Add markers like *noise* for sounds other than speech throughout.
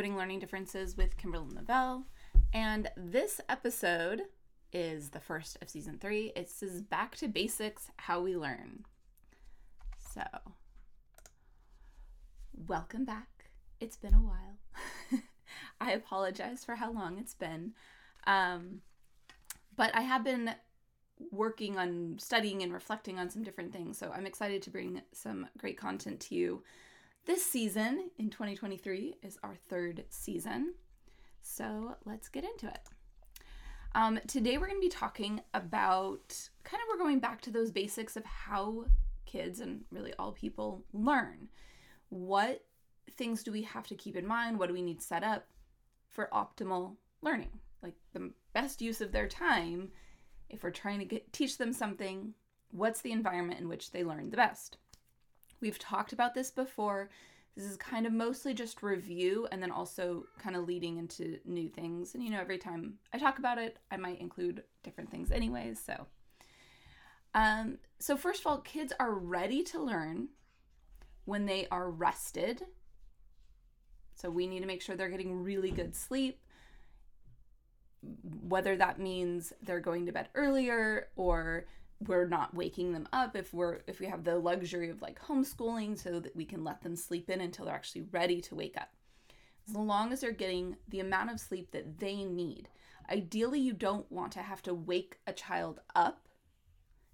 Decoding Learning Differences with Kimberlyn Novell, and this episode is the first of season three. It says Back to Basics How We Learn. So, welcome back. It's been a while. *laughs* I apologize for how long it's been. Um, but I have been working on studying and reflecting on some different things. So I'm excited to bring some great content to you. This season in 2023 is our third season. So let's get into it. Um, today we're going to be talking about kind of we're going back to those basics of how kids and really all people learn. What things do we have to keep in mind? What do we need set up for optimal learning? Like the best use of their time if we're trying to get, teach them something, what's the environment in which they learn the best? We've talked about this before. This is kind of mostly just review and then also kind of leading into new things. And you know, every time I talk about it, I might include different things anyways. So um so first of all, kids are ready to learn when they are rested. So we need to make sure they're getting really good sleep whether that means they're going to bed earlier or we're not waking them up if we're if we have the luxury of like homeschooling so that we can let them sleep in until they're actually ready to wake up. As long as they're getting the amount of sleep that they need. Ideally you don't want to have to wake a child up.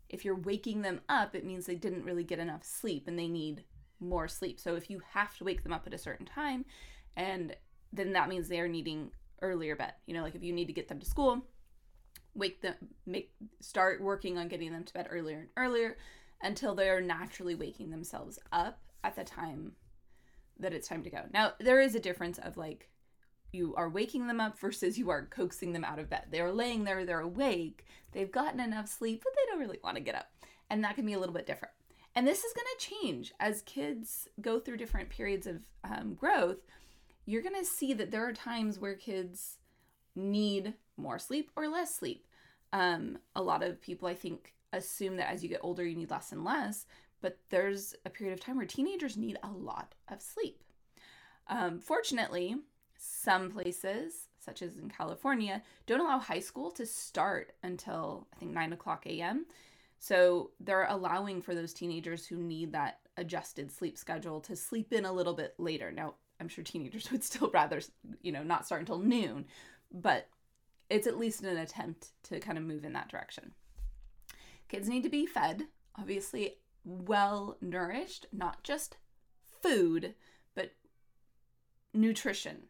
If you're waking them up it means they didn't really get enough sleep and they need more sleep. So if you have to wake them up at a certain time and then that means they are needing earlier bed. You know, like if you need to get them to school, wake them, make start working on getting them to bed earlier and earlier until they are naturally waking themselves up at the time that it's time to go. Now, there is a difference of like you are waking them up versus you are coaxing them out of bed. They're laying there, they're awake, they've gotten enough sleep, but they don't really want to get up. And that can be a little bit different. And this is going to change as kids go through different periods of um, growth you're going to see that there are times where kids need more sleep or less sleep. Um, a lot of people, I think, assume that as you get older, you need less and less, but there's a period of time where teenagers need a lot of sleep. Um, fortunately, some places, such as in California, don't allow high school to start until I think 9 o'clock a.m. So they're allowing for those teenagers who need that adjusted sleep schedule to sleep in a little bit later. Now, I'm sure teenagers *laughs* would still rather, you know, not start until noon, but it's at least an attempt to kind of move in that direction. Kids need to be fed, obviously, well nourished, not just food, but nutrition,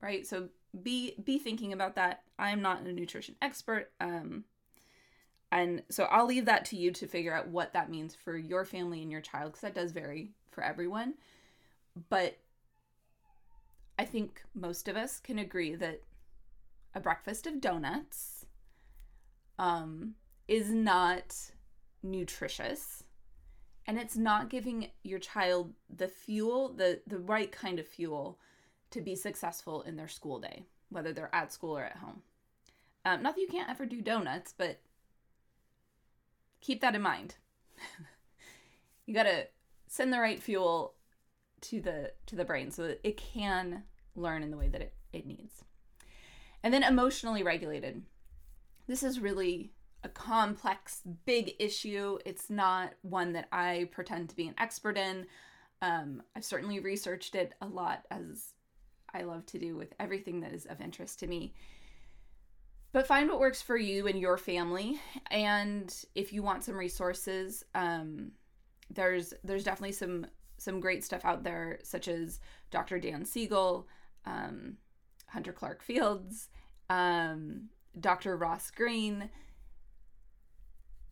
right? So be be thinking about that. I'm not a nutrition expert. Um and so I'll leave that to you to figure out what that means for your family and your child because that does vary for everyone. But I think most of us can agree that a breakfast of donuts um, is not nutritious and it's not giving your child the fuel the the right kind of fuel to be successful in their school day whether they're at school or at home um, not that you can't ever do donuts but keep that in mind *laughs* you gotta send the right fuel to the to the brain so that it can learn in the way that it, it needs. And then emotionally regulated. This is really a complex, big issue. It's not one that I pretend to be an expert in. Um, I've certainly researched it a lot, as I love to do with everything that is of interest to me. But find what works for you and your family. And if you want some resources, um, there's there's definitely some some great stuff out there, such as Dr. Dan Siegel, um, Hunter Clark Fields, um, Dr. Ross Greene,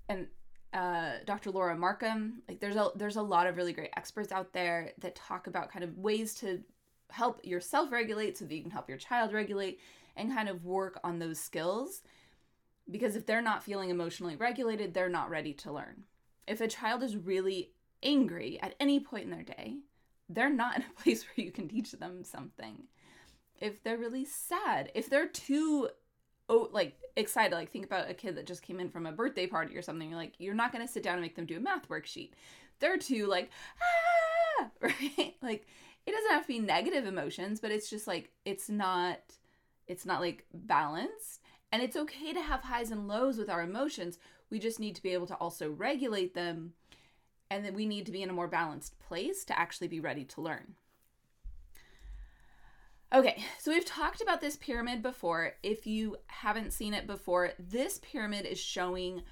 and uh, Dr. Laura Markham. Like there's a there's a lot of really great experts out there that talk about kind of ways to help yourself regulate so that you can help your child regulate and kind of work on those skills. Because if they're not feeling emotionally regulated, they're not ready to learn. If a child is really angry at any point in their day, they're not in a *laughs* place where you can teach them something if they're really sad, if they're too oh like excited, like think about a kid that just came in from a birthday party or something, you're like you're not going to sit down and make them do a math worksheet. They're too like ah, *laughs* right? Like it doesn't have to be negative emotions, but it's just like it's not it's not like balanced. And it's okay to have highs and lows with our emotions. We just need to be able to also regulate them. And then we need to be in a more balanced place to actually be ready to learn. Okay, so we've talked about this pyramid before. If you haven't seen it before, this pyramid is showing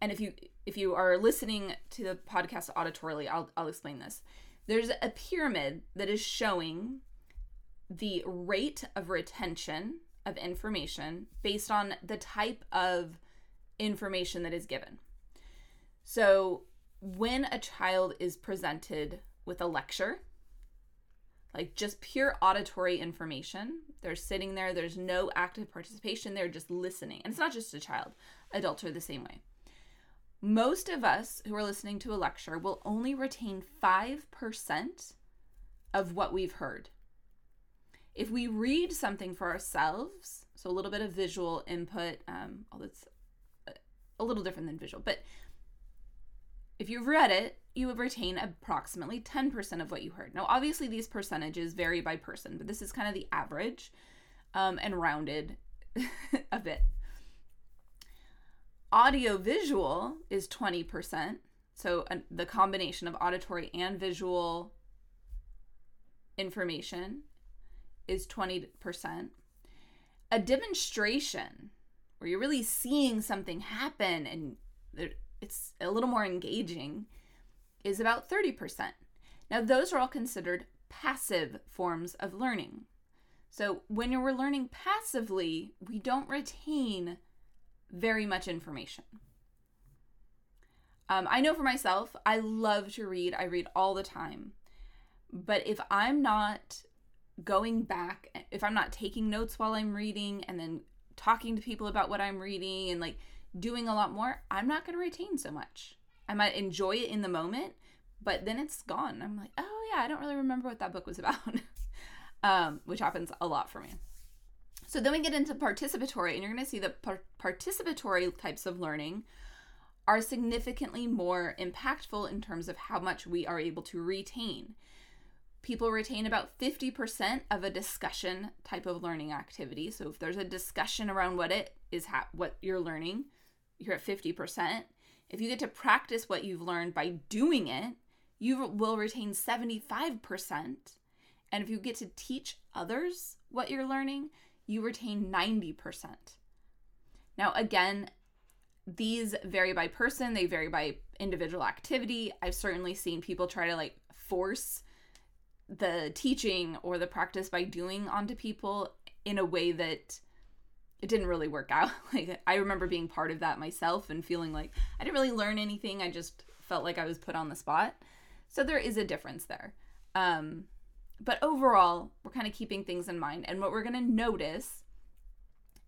and if you if you are listening to the podcast auditorily, I'll I'll explain this. There's a pyramid that is showing the rate of retention of information based on the type of information that is given. So, when a child is presented with a lecture, like just pure auditory information, they're sitting there, there's no active participation, they're just listening. And it's not just a child, adults are the same way. Most of us who are listening to a lecture will only retain 5% of what we've heard. If we read something for ourselves, so a little bit of visual input, um, although it's a little different than visual, but if you've read it, you would retain approximately 10% of what you heard. Now, obviously, these percentages vary by person, but this is kind of the average um, and rounded *laughs* a bit. Audiovisual is 20%. So, uh, the combination of auditory and visual information is 20%. A demonstration where you're really seeing something happen and it's a little more engaging is about 30%. Now, those are all considered passive forms of learning. So, when we're learning passively, we don't retain very much information. Um, I know for myself, I love to read, I read all the time. But if I'm not going back, if I'm not taking notes while I'm reading and then talking to people about what I'm reading and like doing a lot more, I'm not going to retain so much. I might enjoy it in the moment, but then it's gone. I'm like, oh yeah, I don't really remember what that book was about, *laughs* um, which happens a lot for me. So then we get into participatory, and you're going to see that par- participatory types of learning are significantly more impactful in terms of how much we are able to retain people retain about 50% of a discussion type of learning activity. So if there's a discussion around what it is ha- what you're learning, you're at 50%. If you get to practice what you've learned by doing it, you will retain 75%. And if you get to teach others what you're learning, you retain 90%. Now, again, these vary by person, they vary by individual activity. I've certainly seen people try to like force the teaching or the practice by doing onto people in a way that it didn't really work out. *laughs* Like I remember being part of that myself and feeling like I didn't really learn anything. I just felt like I was put on the spot. So there is a difference there. Um, but overall, we're kind of keeping things in mind. And what we're going to notice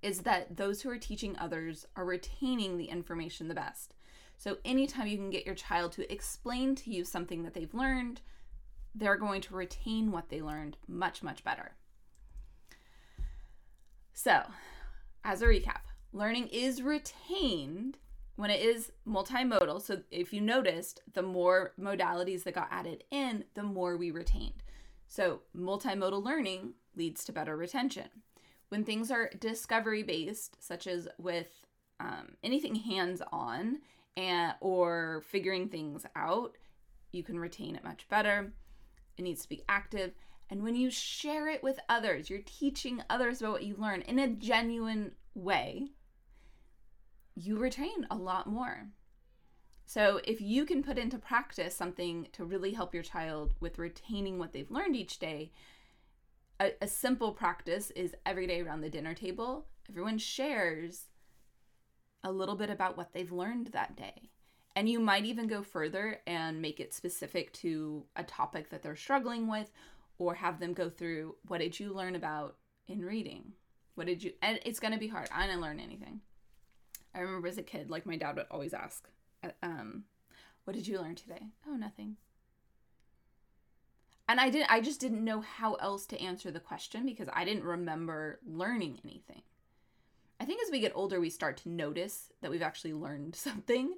is that those who are teaching others are retaining the information the best. So anytime you can get your child to explain to you something that they've learned, they're going to retain what they learned much, much better. So, as a recap, learning is retained when it is multimodal. So, if you noticed, the more modalities that got added in, the more we retained. So, multimodal learning leads to better retention. When things are discovery based, such as with um, anything hands on and or figuring things out, you can retain it much better. It needs to be active. And when you share it with others, you're teaching others about what you learn in a genuine way, you retain a lot more. So, if you can put into practice something to really help your child with retaining what they've learned each day, a, a, simple practice is every day around the dinner table, everyone shares a little bit about what they've learned that day. And you might even go further and make it specific to a topic that they're struggling with, or have them go through what did you learn about in reading? What did you, and it's going to be hard. I didn't learn anything. I remember as a kid, like my dad would always ask, uh, um, what did you learn today? Oh, nothing. And I didn't, I just didn't know how else to answer the question because I didn't remember learning anything. I think as we get older, we start to notice that we've actually learned *laughs* something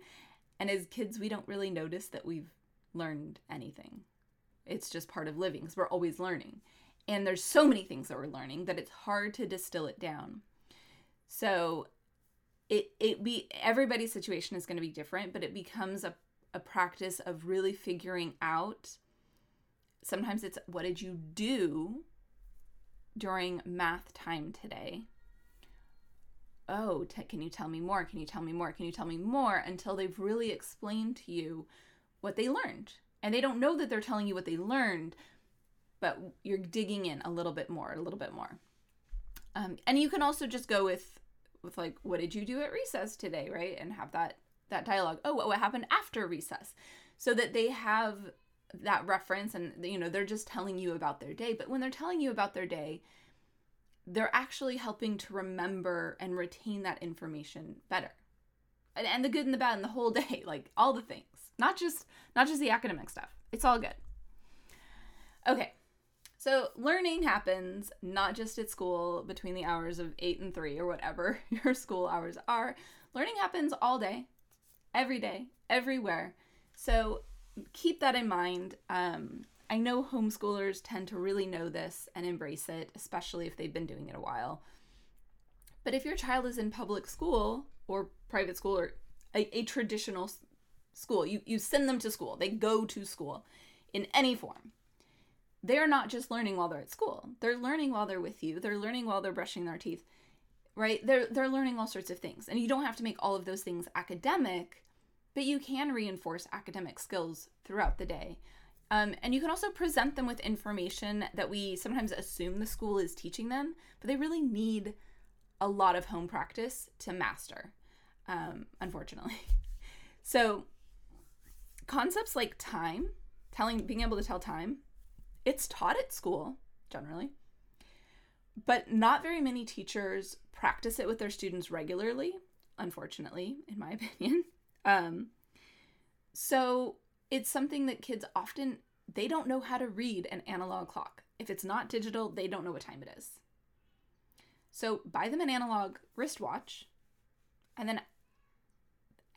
and as kids, we don't really notice that we've learned anything. It's just part of living because we're always learning. And there's so many things that we're learning that it's hard to distill it down. So it it be everybody's situation is going to be different, but it becomes a, a practice of really figuring out sometimes it's what did you do during math time today? Oh, t- can you tell me more? Can you tell me more? Can you tell me more? Until they've really explained to you what they learned. And they don't know that they're telling you what they learned, but you're digging in a little bit more, a little bit more. Um, and you can also just go with with like what did you do at recess today right? And have that that dialogue. Oh what, what happened after recess? So that they have that reference and you know they're just telling you about their day. But when they're telling you about their day they're actually helping to remember and retain that information better. And, and the good and the bad and the whole day *laughs* like all the things not just not just the academic stuff it's all good okay so learning happens not just at school between the hours of 8 and 3 or whatever *laughs* your school hours are. Learning happens all day, every day, everywhere. So keep that in mind. Um, I know homeschoolers tend to really know this and embrace it, especially if they've been doing it a while. But if your child is in public school or private school or a, a traditional school, you, you send them to school, they go to school in any form they're not just learning while they're at school. They're learning while they're with you. They're learning while they're brushing their teeth. Right? They're they're learning all sorts of things. And you don't have to make all of those things academic, but you can reinforce academic skills throughout the day. Um, and you can also present them with information that we sometimes assume the school is teaching them, but they really need a lot of home practice to master, um, unfortunately. *laughs* So, concepts like time, telling, being able to tell time, it's taught at school generally, but not very many teachers practice it with their students regularly, unfortunately, in my *laughs* opinion. Um, so it's something that kids often they don't know how to read an analog clock. If it's not digital, they don't know what time it is. So buy them an analog wristwatch and then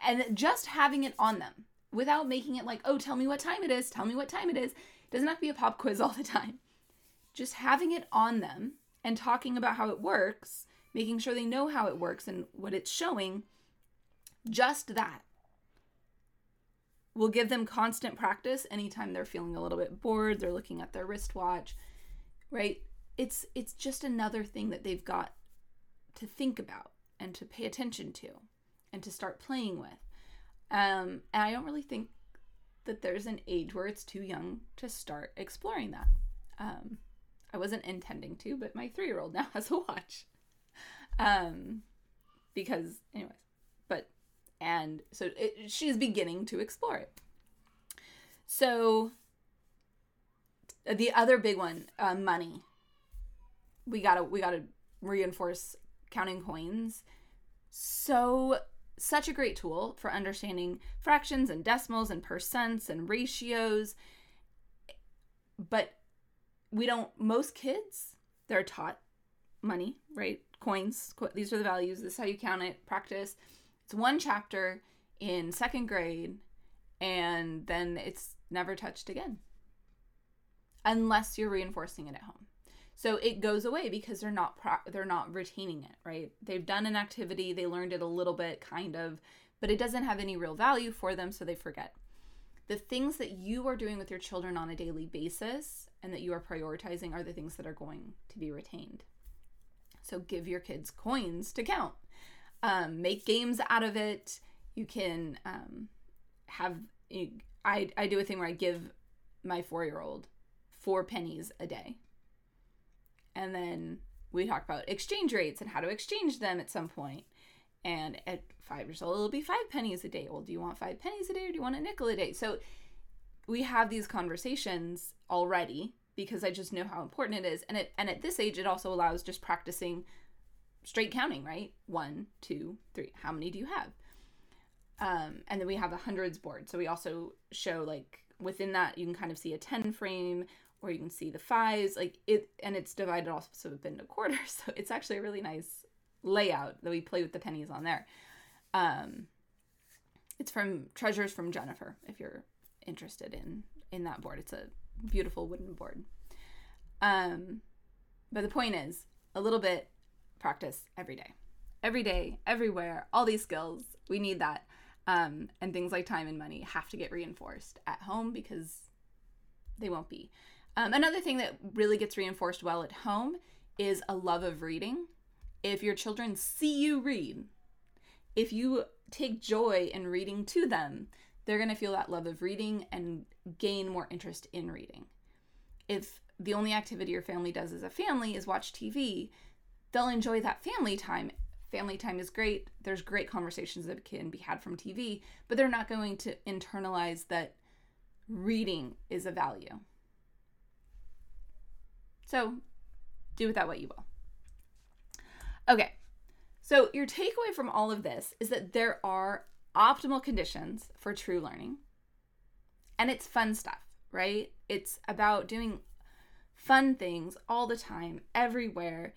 and just having it on them without making it like, "Oh, tell me what time it is. Tell me what time it is." It doesn't have to be a pop quiz *laughs* all the time. Just having it on them and talking about how it works, making sure they know how it works and what it's showing, just that will give them constant practice anytime they're feeling a little bit bored, they're looking at their wristwatch, right? It's it's just another thing that they've got to think about and to pay attention to and to start playing with. Um, and I don't really think that there's an age where it's too young to start exploring that. Um, I wasn't intending to, but my three year old now *laughs* has a watch. Um, because, anyways, but, and so it, she's beginning to explore it. So, the other big one, uh, money. We gotta, we gotta reinforce counting coins. So such a great tool for understanding fractions and decimals and percents and ratios. But we don't, most kids, they're taught money, right? Coins, co- these are the values, this is how you count it, practice. It's one chapter in second grade, and then it's never touched again. Unless you're reinforcing it at home. So it goes away because they're not pro- they're not retaining it, right? They've done an activity, they learned it a little bit kind of, but it doesn't have any real value for them, so they forget. The things that you are doing with your children on a daily basis and that you are prioritizing are the things that are going to be retained. So give your kids coins to count. Um, make games out of it. You can um, have. I I do a thing where I give my four year old four pennies a day and then we talk about exchange rates and how to exchange them at some point. And at five years old, it'll be five pennies a day. Well, do you want five pennies a day or do you want a nickel a day? So we have these conversations already because I just know how important it is. And it and at this age, it also allows just practicing straight counting, right? One, two, three. How many do you have? Um, and then we have a hundreds board. So we also show like within that you can kind of see a 10 frame or you can see the fives like it and it's divided also into quarters *laughs* so it's actually a really nice layout that we play with the pennies on there um it's from treasures from jennifer if you're interested in in that board it's a beautiful wooden board. Um, but the point is, a little bit practice every day, every day, everywhere. All these skills, we need that. Um, and things like time and money have to get reinforced at home because they won't be. Um, another thing that really gets reinforced well at home is a love of reading. If your children see you read, if you take joy in reading to them, they're going to feel that love of reading and gain more interest in reading. If the only activity your family does as a family is watch TV, they'll enjoy that family time. Family time is great. There's great conversations that can be had from TV, but they're not going to internalize that reading is a value. So do with that what you will. Okay, so your takeaway from all of this is that there are optimal conditions for true learning. And it's fun stuff, right? It's about doing fun things all the time, everywhere.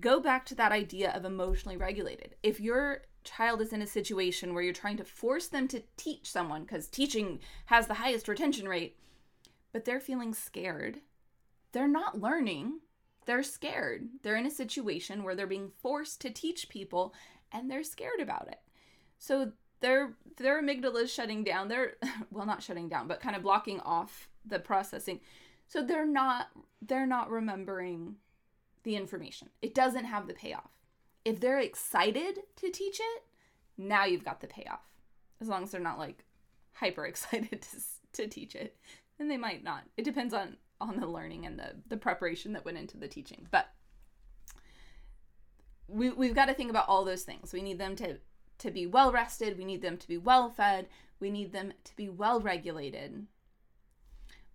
Go back to that idea of emotionally regulated. If your child is in a situation where you're trying to force them to teach someone, because teaching has the highest retention rate, but they're feeling scared, they're not learning. They're scared. They're in a situation where they're being forced to teach people and they're scared about it. So their their amygdala is shutting down. They're *laughs* well not shutting down, but kind of blocking off the processing. So they're not they're not remembering the information. It doesn't have the payoff. If they're excited to teach it, now you've got the payoff. As long as they're not like hyper excited *laughs* to, to teach it, then they might not. It depends on on the learning and the the preparation that went into the teaching. But we we've got to think about all those things. We need them to to be well rested, we need them to be well fed, we need them to be well regulated.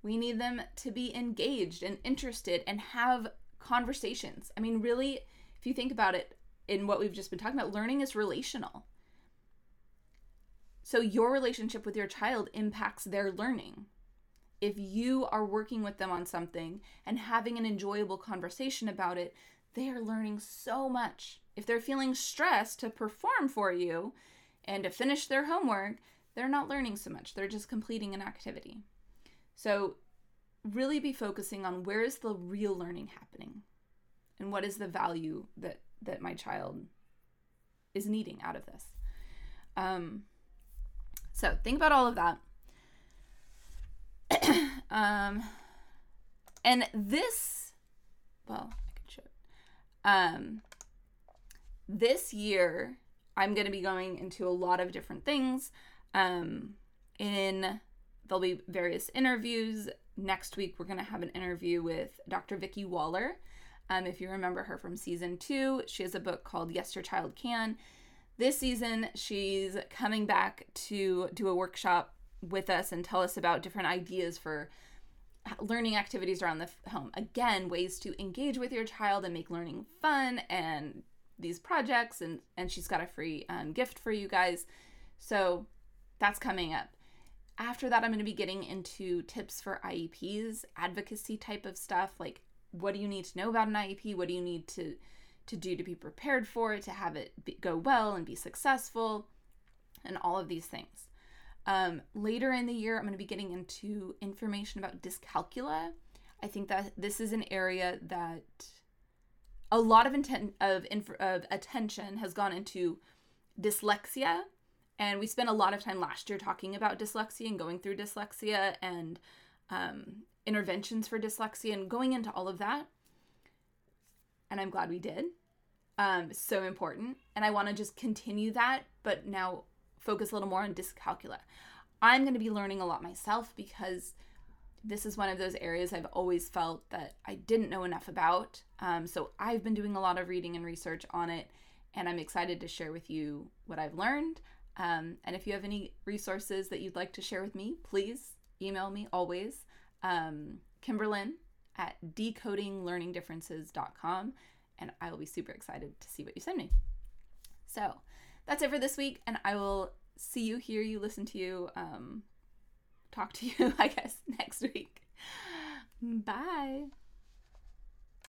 We need them to be engaged and interested and have conversations. I mean, really, if you think about it in what we've just been talking about, learning is relational. So your relationship with your child impacts their learning. If you are working with them on something and having an enjoyable conversation about it, they are learning so much. If they're feeling stressed to perform for you and to finish their homework, they're not learning so much. They're just completing an activity. So, really be focusing on where is the real learning happening and what is the value that that my child is needing out of this. Um, so think about all of that. *coughs* um, and this, well, I can show it. um, this year, I'm going to be going into a lot of different things. Um, in there'll be various interviews. Next week, we're going to have an interview with Dr. Vicki Waller. Um, if you remember her from season two, she has a book called Yes, Your Child Can. This season, she's coming back to do a workshop with us and tell us about different ideas for learning activities around the home. Again, ways to engage with your child and make learning fun and these projects and and she's got a free um, gift for you guys. So that's coming up. After that, I'm going to be getting into tips for IEPs, advocacy type of stuff, like what do you need to know about an IEP? What do you need to to do to be prepared for it, to have it be, go well and be successful, and all of these things. Um, later in the year, I'm going to be getting into information about dyscalculia. I think that this is an area that a lot of intent of inf- of attention has gone into dyslexia, and we spent a lot of time last year talking about dyslexia and going through dyslexia and um, interventions for dyslexia and going into all of that. And I'm glad we did. Um, so important, and I want to just continue that, but now focus a little more on dyscalculia. I'm going to be learning a lot myself because this is one of those areas I've always felt that I didn't know enough about. Um, so I've been doing a lot of reading and research on it, and I'm excited to share with you what I've learned. Um, and if you have any resources that you'd like to share with me, please email me always. Um, Kimberlyn at decodinglearningdifferences.com, and I will be super excited to see what you send me. So, that's it for this week, and I will see you, hear you, listen to you, um, talk to you, *laughs* I guess, next week. Bye.